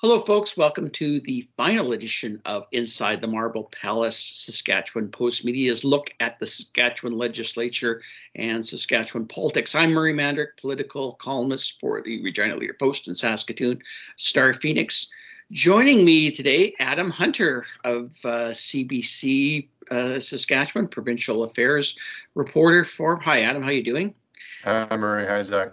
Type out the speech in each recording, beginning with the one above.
Hello, folks. Welcome to the final edition of Inside the Marble Palace, Saskatchewan Postmedia's look at the Saskatchewan legislature and Saskatchewan politics. I'm Murray Mandryk, political columnist for the Regina Leader Post in Saskatoon, Star Phoenix. Joining me today, Adam Hunter of uh, CBC uh, Saskatchewan, provincial affairs reporter for. Hi, Adam. How you doing? Hi, Murray. Hi, Zach.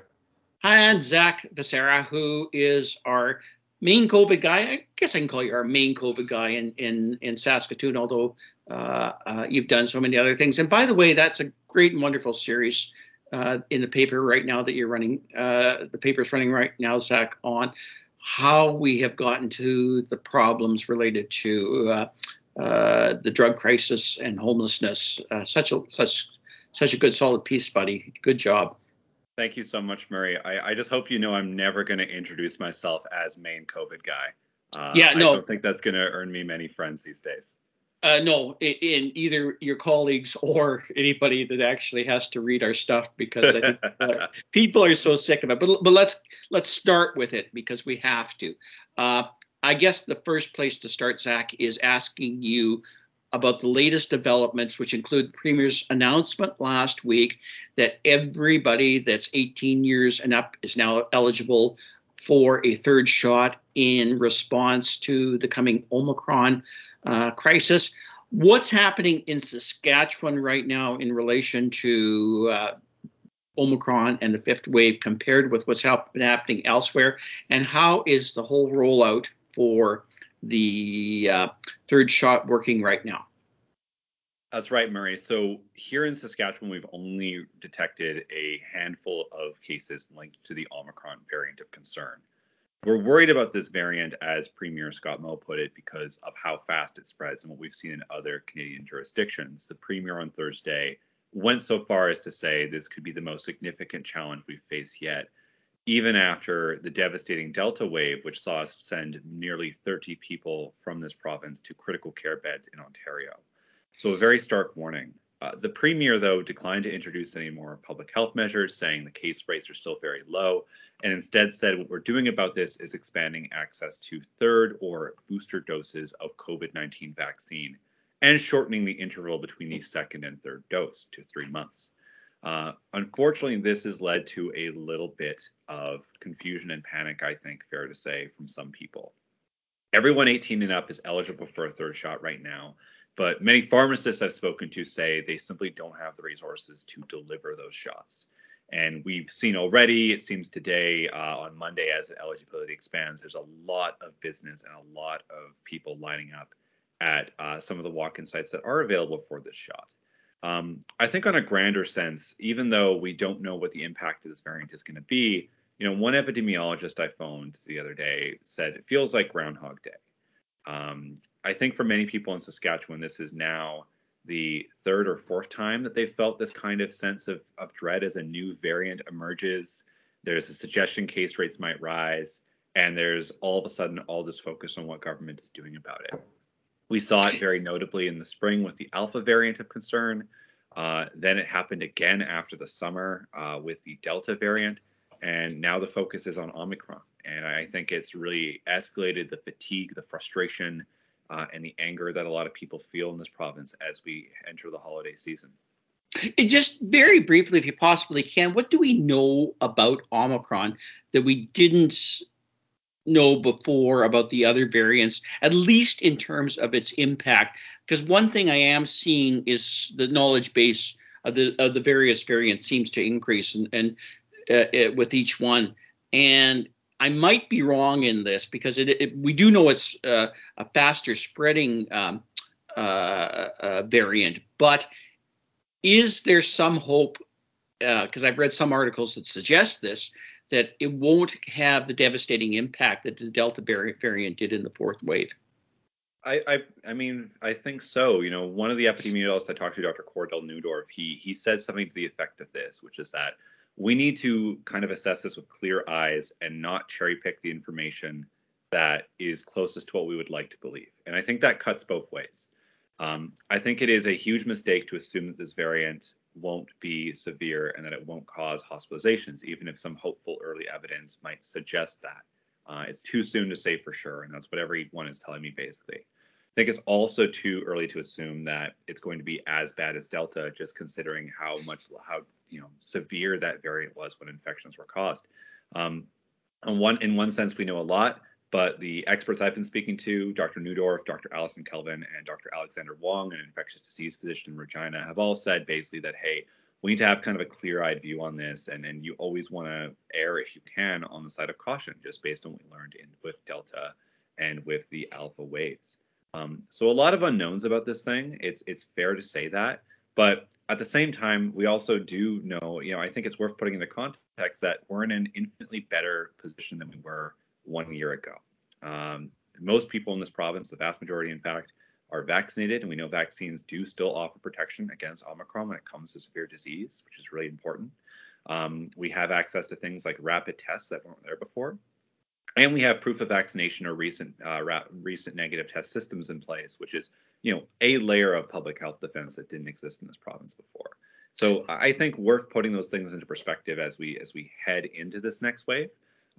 Hi, and Zach Vescera, who is our main COVID guy. I guess I can call you our main COVID guy in in in Saskatoon, although uh, uh, you've done so many other things. And by the way, that's a great and wonderful series uh, in the paper right now that you're running. Uh, the paper's running right now, Zach, on how we have gotten to the problems related to uh, uh, the drug crisis and homelessness. such a such such a good solid piece, buddy. Good job. Thank you so much, Murray. I, I just hope you know I'm never going to introduce myself as main COVID guy. Uh, yeah, no. I don't think that's going to earn me many friends these days. Uh, no, in, in, either your colleagues or anybody that actually has to read our stuff because I think people, are, people are so sick of it. But but let's let's start with it because we have to. Uh, I guess the first place to start, Zach, is asking you about the latest developments, which include the Premier's announcement last week that everybody that's 18 years and up is now eligible for a third shot in response to the coming Omicron uh, crisis. What's happening in Saskatchewan right now in relation to uh, Omicron and the fifth wave compared with what's happening elsewhere? And how is the whole rollout for the uh, third shot working right now. That's right, Murray. So here in Saskatchewan, we've only detected a handful of cases linked to the Omicron variant of concern. We're worried about this variant, as Premier Scott Moe put it, because of how fast it spreads and what we've seen in other Canadian jurisdictions. The Premier on Thursday went so far as to say this could be the most significant challenge we've faced yet even after the devastating Delta wave, which saw us send nearly 30 people from this province to critical care beds in Ontario. So, a very stark warning. Uh, the premier, though, declined to introduce any more public health measures, saying the case rates are still very low, and instead said what we're doing about this is expanding access to third or booster doses of COVID 19 vaccine and shortening the interval between the second and third dose to three months. Uh, unfortunately, this has led to a little bit of confusion and panic, I think, fair to say, from some people. Everyone 18 and up is eligible for a third shot right now, but many pharmacists I've spoken to say they simply don't have the resources to deliver those shots. And we've seen already, it seems today uh, on Monday, as the eligibility expands, there's a lot of business and a lot of people lining up at uh, some of the walk in sites that are available for this shot. Um, I think on a grander sense, even though we don't know what the impact of this variant is going to be, you know, one epidemiologist I phoned the other day said it feels like Groundhog Day. Um, I think for many people in Saskatchewan, this is now the third or fourth time that they've felt this kind of sense of, of dread as a new variant emerges. There's a suggestion case rates might rise, and there's all of a sudden all this focus on what government is doing about it. We saw it very notably in the spring with the Alpha variant of concern. Uh, then it happened again after the summer uh, with the Delta variant. And now the focus is on Omicron. And I think it's really escalated the fatigue, the frustration, uh, and the anger that a lot of people feel in this province as we enter the holiday season. Just very briefly, if you possibly can, what do we know about Omicron that we didn't know before about the other variants, at least in terms of its impact. Because one thing I am seeing is the knowledge base of the of the various variants seems to increase and, and uh, it, with each one. And I might be wrong in this because it, it, we do know it's uh, a faster spreading um, uh, uh variant, but is there some hope? Because uh, I've read some articles that suggest this that it won't have the devastating impact that the Delta variant did in the fourth wave. I, I, I mean, I think so. You know, one of the epidemiologists I talked to, Dr. Cordell Neudorf, he he said something to the effect of this, which is that we need to kind of assess this with clear eyes and not cherry pick the information that is closest to what we would like to believe. And I think that cuts both ways. Um, I think it is a huge mistake to assume that this variant won't be severe and that it won't cause hospitalizations, even if some hopeful early evidence might suggest that. Uh, it's too soon to say for sure, and that's what everyone is telling me basically. I think it's also too early to assume that it's going to be as bad as Delta, just considering how much how you know severe that variant was when infections were caused. Um, one in one sense, we know a lot, but the experts I've been speaking to, Dr. Neudorf, Dr. Alyson Kelvin, and Dr. Alexander Wong, an infectious disease physician in Regina, have all said basically that hey, we need to have kind of a clear-eyed view on this, and and you always want to err if you can on the side of caution, just based on what we learned in with Delta and with the Alpha waves. Um, so a lot of unknowns about this thing. It's it's fair to say that, but at the same time, we also do know, you know, I think it's worth putting into context that we're in an infinitely better position than we were one year ago. Um, most people in this province, the vast majority, in fact, are vaccinated, and we know vaccines do still offer protection against Omicron when it comes to severe disease, which is really important. Um, we have access to things like rapid tests that weren't there before, and we have proof of vaccination or recent uh, ra- recent negative test systems in place, which is you know a layer of public health defense that didn't exist in this province before. So I think worth putting those things into perspective as we as we head into this next wave.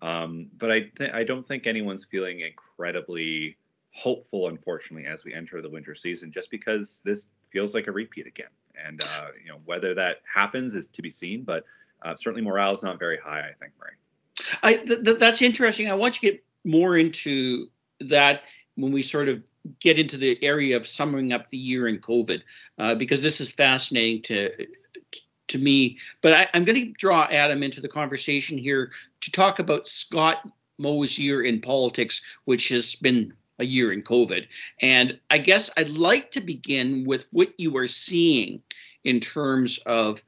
Um, but I th- I don't think anyone's feeling incredibly hopeful, unfortunately, as we enter the winter season, just because this feels like a repeat again. And uh, you know whether that happens is to be seen, but uh, certainly morale is not very high. I think, Murray. I th- th- that's interesting. I want to get more into that when we sort of get into the area of summing up the year in COVID, uh, because this is fascinating to to me. But I, am going to draw Adam into the conversation here to talk about Scott Moe's year in politics, which has been a year in COVID. And I guess I'd like to begin with what you are seeing in terms of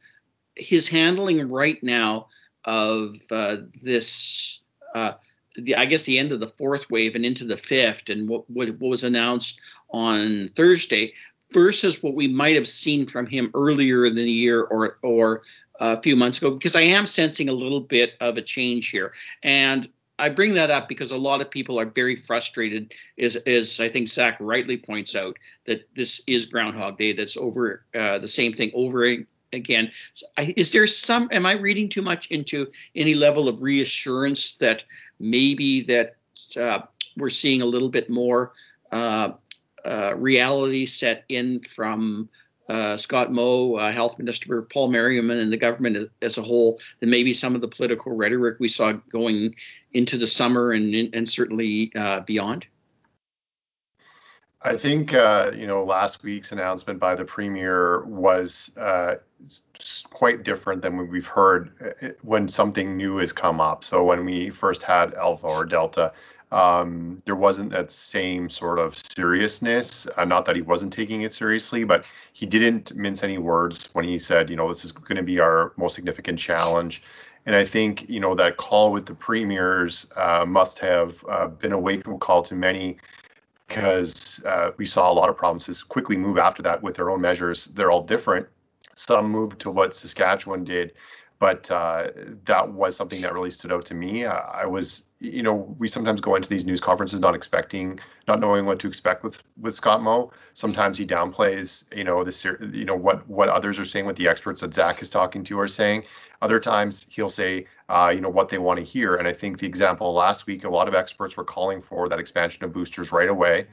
his handling right now of uh, this. Uh, the, I guess the end of the fourth wave and into the fifth, and what, what was announced on Thursday versus what we might have seen from him earlier in the year or or a few months ago because I am sensing a little bit of a change here. And I bring that up because a lot of people are very frustrated as as I think Zach rightly points out that this is Groundhog Day that's over uh, the same thing over again. So I, is there some am I reading too much into any level of reassurance that maybe that uh, we're seeing a little bit more uh, uh, reality set in from uh, Scott Moe, uh, Health Minister Paul Merriman, and the government as a whole than maybe some of the political rhetoric we saw going into the summer and and certainly uh, beyond? I think uh, you know last week's announcement by the premier was uh, quite different than what we've heard when something new has come up. So when we first had Alpha or Delta, um, there wasn't that same sort of seriousness. Uh, not that he wasn't taking it seriously, but he didn't mince any words when he said, you know, this is going to be our most significant challenge. And I think, you know, that call with the premiers uh, must have uh, been a wake up call to many because uh, we saw a lot of provinces quickly move after that with their own measures. They're all different. Some moved to what Saskatchewan did, but uh, that was something that really stood out to me. I, I, was, you know, we sometimes go into these news conferences not expecting, not knowing what to expect with with Scott Moe. Sometimes he downplays, you know, this, you know, what what others are saying, what the experts that Zach is talking to are saying. Other times he'll say, uh, you know, what they want to hear. And I think the example last week, a lot of experts were calling for that expansion of boosters right away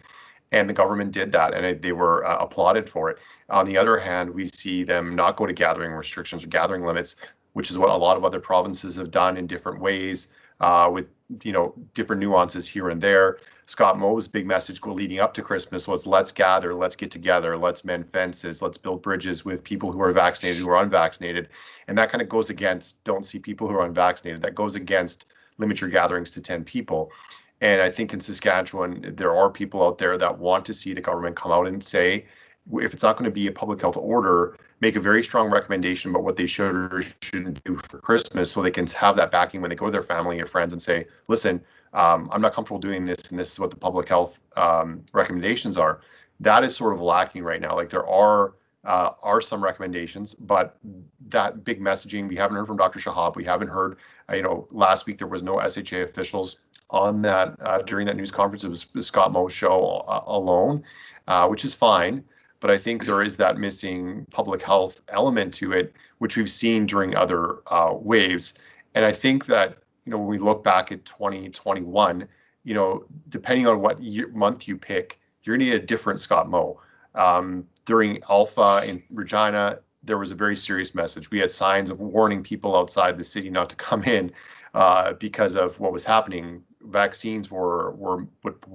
and the government did that and they were uh, applauded for it. On the other hand, we see them not go to gathering restrictions or gathering limits which is what a lot of other provinces have done in different ways uh, with you know different nuances here and there. Scott Moe's big message leading up to Christmas was let's gather, let's get together, let's mend fences, let's build bridges with people who are vaccinated, who are unvaccinated. And that kind of goes against don't see people who are unvaccinated. That goes against limit your gatherings to 10 people. And I think in Saskatchewan, there are people out there that want to see the government come out and say, if it's not going to be a public health order, make a very strong recommendation about what they should or shouldn't do for Christmas so they can have that backing when they go to their family or friends and say, listen, um, I'm not comfortable doing this and this is what the public health um, recommendations are. That is sort of lacking right now. Like there are uh, are some recommendations, but that big messaging we haven't heard from Dr. Shahab. We haven't heard, uh, you know, last week there was no SHA officials on that uh, during that news conference. It was Scott Moe's show uh, alone, uh, which is fine but I think there is that missing public health element to it, which we've seen during other uh, waves. And I think that you know, when we look back at 2021, you know, depending on what year, month you pick, you're to get a different Scott Moe. Um, during Alpha in Regina, there was a very serious message. We had signs of warning people outside the city not to come in uh, because of what was happening. Vaccines were were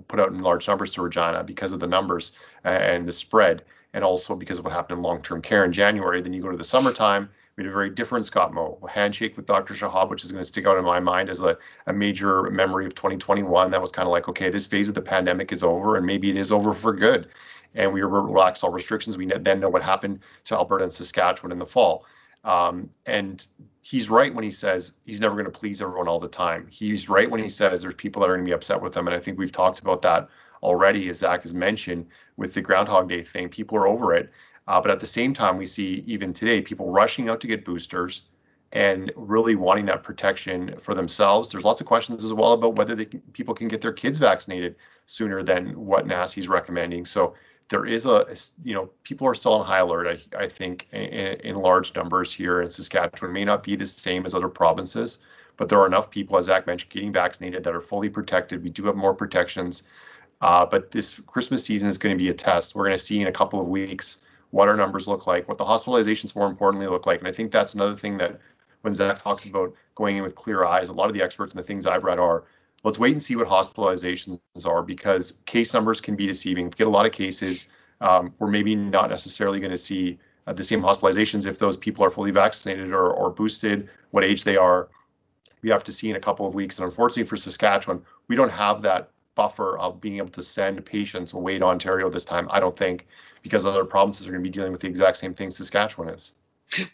put out in large numbers to Regina because of the numbers and the spread, and also because of what happened in long-term care in January. Then you go to the summertime. We had a very different Scott Moe. Handshake with Dr. Shahab, which is going to stick out in my mind as a, a major memory of 2021. That was kind of like, okay, this phase of the pandemic is over, and maybe it is over for good and we relaxed all restrictions. We then know what happened to Alberta and Saskatchewan in the fall. Um, and he's right when he says he's never going to please everyone all the time. He's right when he says there's people that are going to be upset with him. And I think we've talked about that already, as Zach has mentioned with the Groundhog Day thing. People are over it. Uh, but at the same time, we see even today people rushing out to get boosters and really wanting that protection for themselves. There's lots of questions as well about whether can, people can get their kids vaccinated sooner than what NACI's recommending. So there is a, you know, people are still on high alert. I, I think in, in, large numbers here in Saskatchewan it may not be the same as other provinces, but there are enough people, as Zach mentioned, getting vaccinated that are fully protected. We do have more protections, uh, but this Christmas season is going to be a test. We're going to see in a couple of weeks what our numbers look like, what the hospitalizations more importantly look like, and I think that's another thing that when Zach talks about going in with clear eyes, a lot of the experts and the things I've read are let's wait and see what hospitalizations are because case numbers can be deceiving. If you get a lot of cases, um, we're maybe not necessarily going to see uh, the same hospitalizations if those people are fully vaccinated or, or boosted, what age they are. We have to see in a couple of weeks. And unfortunately for Saskatchewan, we don't have that buffer of being able to send patients away to Ontario this time, I don't think, because other provinces are going to be dealing with the exact same thing Saskatchewan is.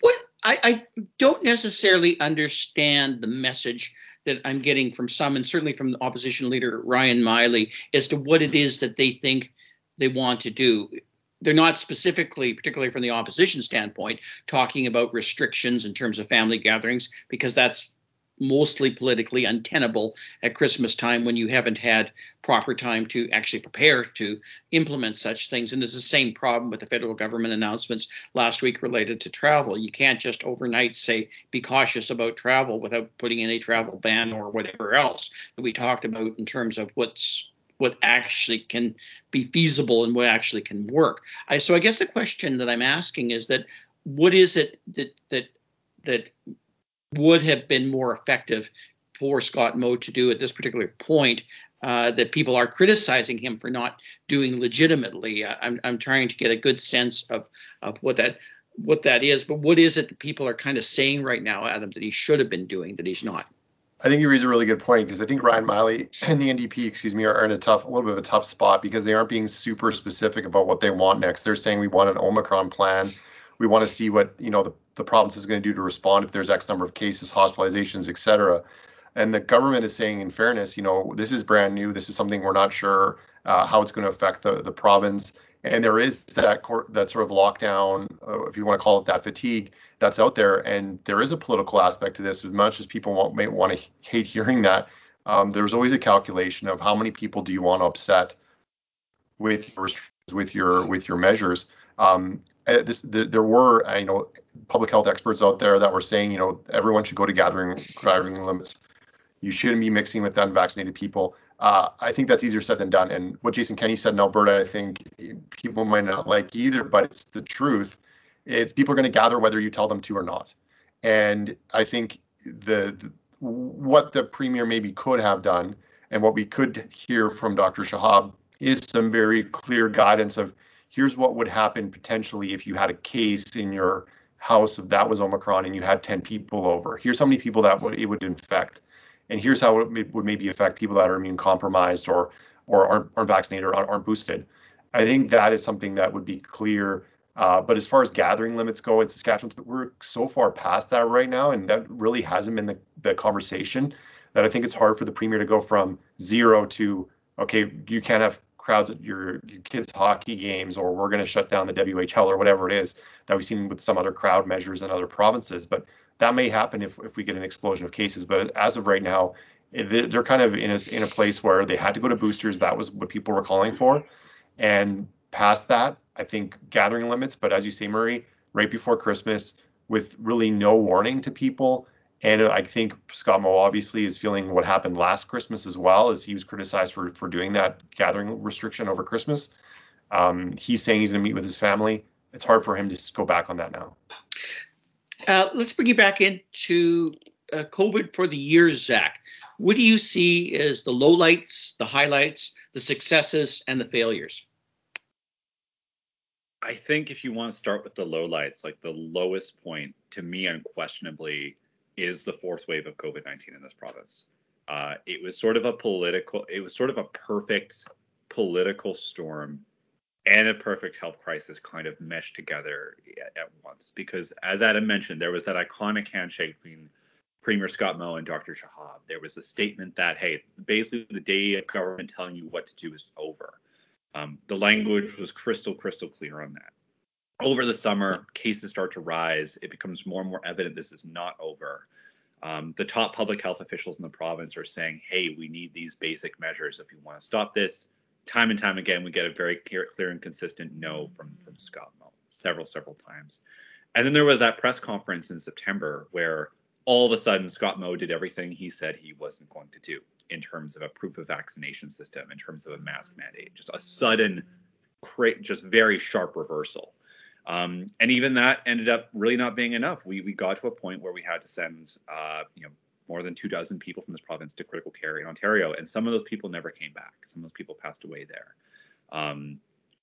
What I, I don't necessarily understand the message that I'm getting from some, and certainly from the opposition leader Ryan Meili, as to what it is that they think they want to do. They're not specifically, particularly from the opposition standpoint, talking about restrictions in terms of family gatherings, because that's mostly politically untenable at Christmas time when you haven't had proper time to actually prepare to implement such things. And there's the same problem with the federal government announcements last week related to travel. You can't just overnight say be cautious about travel without putting in a travel ban or whatever else that we talked about in terms of what's what actually can be feasible and what actually can work. I, so I guess the question that I'm asking is that what is it that that that would have been more effective for Scott Moe to do at this particular point uh, that people are criticizing him for not doing legitimately. Uh, I'm, I'm trying to get a good sense of of what that what that is. But what is it that people are kind of saying right now, Adam, that he should have been doing that he's not? I think you raise a really good point because I think Ryan Meili and the NDP, excuse me, are in a tough, a little bit of a tough spot because they aren't being super specific about what they want next. They're saying we want an Omicron plan. We want to see what you know the the province is going to do to respond if there's X number of cases, hospitalizations, et cetera. And the government is saying, in fairness, you know, this is brand new. This is something we're not sure uh, how it's going to affect the, the province. And there is that that sort of lockdown, uh, if you want to call it that, fatigue that's out there. And there is a political aspect to this. As much as people want, may want to hate hearing that, um, there's always a calculation of how many people do you want to upset with your with your with your measures. Um, this, there, there were, you know, public health experts out there that were saying, you know, everyone should go to gathering gathering limits. You shouldn't be mixing with unvaccinated people. Uh, I think that's easier said than done. And what Jason Kenney said in Alberta, I think people might not like either, but it's the truth. It's people are going to gather whether you tell them to or not. And I think the, the what the premier maybe could have done, and what we could hear from Dr. Shahab is some very clear guidance of here's what would happen potentially if you had a case in your house if that was Omicron and you had 10 people over. Here's how many people that would it would infect, and here's how it would maybe affect people that are immune compromised or or aren't, aren't vaccinated or aren't, aren't boosted. I think that is something that would be clear. Uh, but as far as gathering limits go in Saskatchewan, we're so far past that right now, and that really hasn't been the, the conversation that I think it's hard for the premier to go from zero to okay, you can't have crowds at your, your kids' hockey games, or we're going to shut down the WHL or whatever it is that we've seen with some other crowd measures in other provinces. But that may happen if, if we get an explosion of cases. But as of right now, eh, they're kind of in a, in a place where they had to go to boosters. That was what people were calling for. And past that, I think gathering limits. But as you say, Murray, right before Christmas, with really no warning to people And I think Scott Moe obviously is feeling what happened last Christmas as well, as he was criticized for for doing that gathering restriction over Christmas. Um, he's saying he's going to meet with his family. It's hard for him to go back on that now. Uh, let's bring you back into uh, COVID for the year, Zach. What do you see as the lowlights, the highlights, the successes, and the failures? I think if you want to start with the lowlights, like the lowest point to me, unquestionably, is the fourth wave of COVID 19 in this province. Uh, it was sort of a political, it was sort of a perfect political storm and a perfect health crisis kind of meshed together at, at, once. Because as Adam mentioned, there was that iconic handshake between Premier Scott Moe and Dr. Shahab. There was a statement that, hey, basically the day of government telling you what to do is over. Um, the language was crystal, crystal clear on that. Over the summer, cases start to rise. It becomes more and more evident this is not over. Um, the top public health officials in the province are saying, hey, we need these basic measures if you want to stop this time and time again, we get a very clear, clear and consistent no from from Scott Moe several several times. And then there was that press conference in September where all of a sudden Scott Moe did everything he said he wasn't going to do in terms of a proof of vaccination system, in terms of a mask mandate, just a sudden, just very sharp reversal. Um, and even that ended up really not being enough. We we got to a point where we had to send uh, you know more than two dozen people from this province to critical care in Ontario, and some of those people never came back. Some of those people passed away there. Um,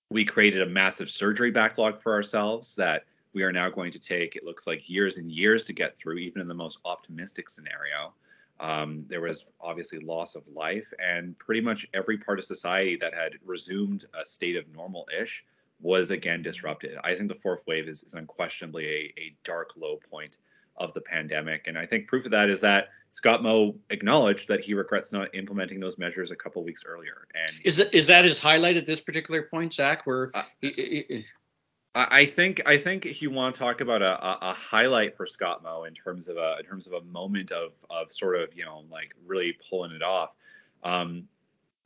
we created a massive surgery backlog for ourselves that we are now going to take, it looks like, years and years to get through, even in the most optimistic scenario. Um, there was obviously loss of life, and pretty much every part of society that had resumed a state of normal ish was again disrupted. I think the fourth wave is, is unquestionably a, a dark low point of the pandemic. And I think proof of that is that Scott Moe acknowledged that he regrets not implementing those measures a couple weeks earlier. And is that is that his highlight at this particular point, Zach? Where uh, I think I think if you want to talk about a, a, a, highlight for Scott Moe in terms of a in terms of a moment of of sort of you know like really pulling it off. Um,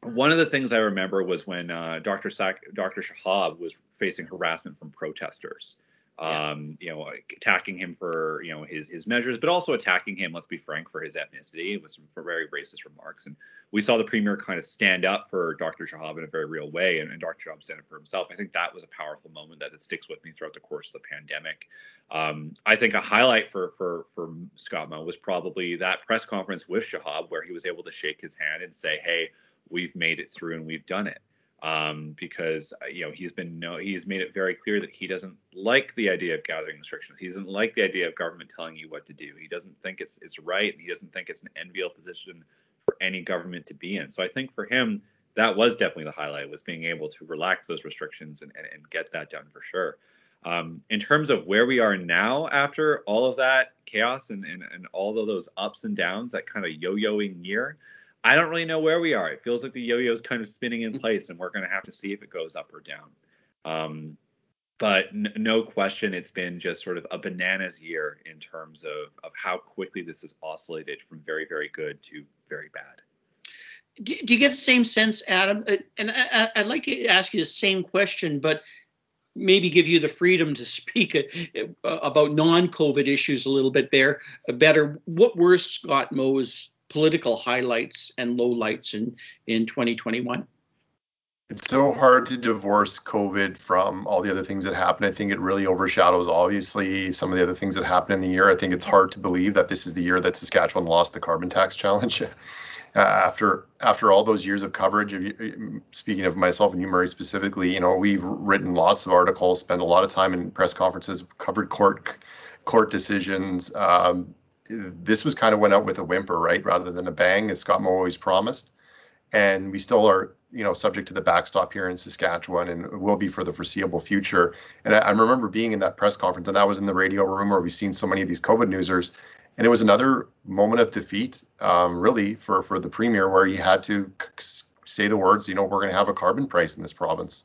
one of the things I remember was when uh, Dr. Sack, Dr. Shahab was facing harassment from protesters um, you know, attacking him for you know his his measures, but also attacking him. Let's be frank, for his ethnicity. with some very racist remarks, and we saw the premier kind of stand up for Dr. Shahab in a very real way, and, and Dr. Shahab stand up for himself. I think that was a powerful moment that it sticks with me throughout the course of the pandemic. Um, I think a highlight for for for Scott Moe was probably that press conference with Shahab, where he was able to shake his hand and say, "Hey, we've made it through and we've done it." Um, because uh, you know he's been no he's made it very clear that he doesn't like the idea of gathering restrictions. He doesn't like the idea of government telling you what to do. He doesn't think it's it's right, he doesn't think it's an enviable position for any government to be in. So I think for him that was definitely the highlight was being able to relax those restrictions and, and, and get that done for sure. Um, in terms of where we are now after all of that chaos and, and, and all of those ups and downs, that kind of yo-yoing year, I don't really know where we are. It feels like the yo-yo is kind of spinning in place, and we're going to have to see if it goes up or down. Um, but n- no question, it's been just sort of a bananas year in terms of of how quickly this has oscillated from very very good to very bad. Do, do you get the same sense, Adam? Uh, and I, would like to ask you the same question, but maybe give you the freedom to speak uh, about non-COVID issues a little bit there better. What were Scott Moe's political highlights and lowlights in in 2021? It's so hard to divorce COVID from all the other things that happened. I think it really overshadows, obviously, some of the other things that happened in the year. I think it's hard to believe that this is the year that Saskatchewan lost the carbon tax challenge. Uh, after after all those years of coverage, of, speaking of myself and you, Murray, specifically, you know, we've written lots of articles, spent a lot of time in press conferences, covered court court decisions, um, this was kind of went out with a whimper, right, rather than a bang, as Scott Moe always promised. And we still are, you know, subject to the backstop here in Saskatchewan, and will be for the foreseeable future. And I, I remember being in that press conference, and that was in the radio room where we've seen so many of these COVID newsers, and it was another moment of defeat, um, really, for for the premier, where he had to say the words, you know, we're going to have a carbon price in this province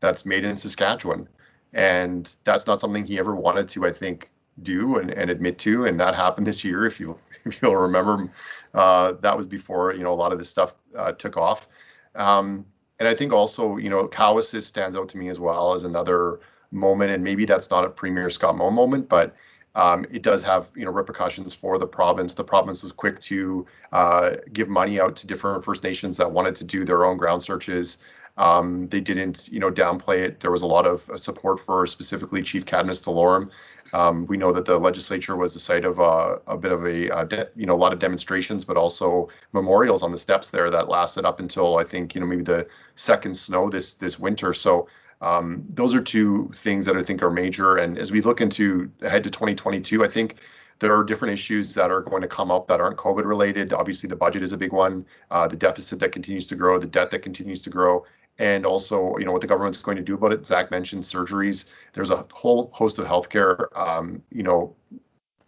that's made in Saskatchewan, and that's not something he ever wanted to, I think, do and, and admit to, and that happened this year. If you if you'll remember, uh, that was before you know a lot of this stuff uh, took off. Um, and I think also you know Cowessess stands out to me as well as another moment, and maybe that's not a Premier Scott Moe moment, but um, it does have you know repercussions for the province. The province was quick to uh, give money out to different First Nations that wanted to do their own ground searches. Um, they didn't you know downplay it. There was a lot of support for specifically Chief Cadmus Delorme. Um, we know that the legislature was the site of uh, a bit of a uh, de- you know a lot of demonstrations, but also memorials on the steps there that lasted up until I think you know maybe the second snow this this winter. So um, those are two things that I think are major. And as we look into ahead to 2022, I think there are different issues that are going to come up that aren't COVID related. Obviously, the budget is a big one, uh, the deficit that continues to grow, the debt that continues to grow, and also, you know, what the government's going to do about it. Zach mentioned surgeries. There's a whole host of healthcare, um, you know,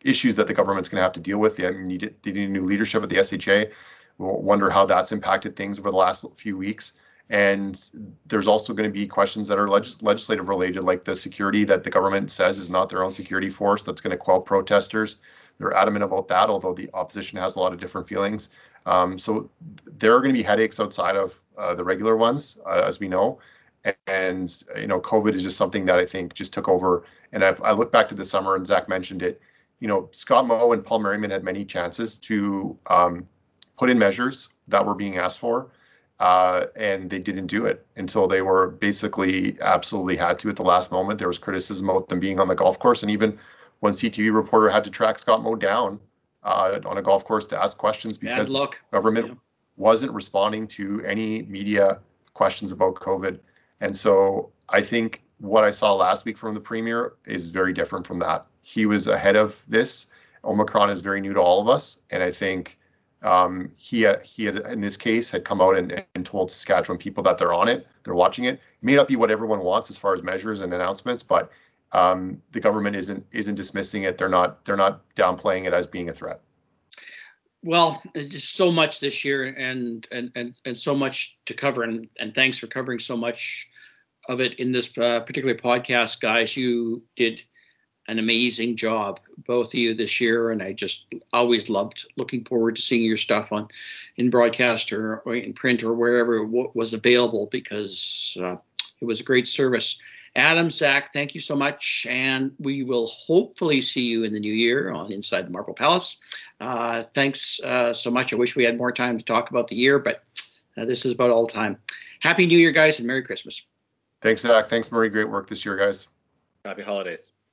issues that the government's going to have to deal with. They need, they need new leadership at the SHA. We'll wonder how that's impacted things over the last few weeks. And there's also going to be questions that are legis- legislative related, like the security that the government says is not their own security force that's going to quell protesters. They're adamant about that, although the opposition has a lot of different feelings. Um, so there are going to be headaches outside of uh, the regular ones, uh, as we know. And, you know, COVID is just something that I think just took over. And I've, I look back to the summer, and Zach mentioned it. You know, Scott Moe and Paul Merriman had many chances to um, put in measures that were being asked for uh, and they didn't do it until they were basically absolutely had to at the last moment. There was criticism about them being on the golf course, and even one CTV reporter had to track Scott Moe down uh, on a golf course to ask questions because government yeah. wasn't responding to any media questions about COVID. And so I think what I saw last week from the premier is very different from that. He was ahead of this. Omicron is very new to all of us, and I think um, he he had in this case had come out and, and told Saskatchewan people that they're on it, they're watching it. it. May not be what everyone wants as far as measures and announcements, but um, the government isn't isn't dismissing it. They're not they're not downplaying it as being a threat. Well, just so much this year, and and and and so much to cover, and and thanks for covering so much of it in this uh, particular podcast, guys. You did an amazing job, both of you this year, and I just always loved looking forward to seeing your stuff on in broadcast or, or in print or wherever it was available because uh, it was a great service. Adam, Zach, thank you so much, and we will hopefully see you in the new year on Inside the Marble Palace. Uh, thanks uh, so much. I wish we had more time to talk about the year, but uh, this is about all the time. Happy New Year, guys, and Merry Christmas. Thanks, Zach. Thanks, Murray. Great work this year, guys. Happy holidays.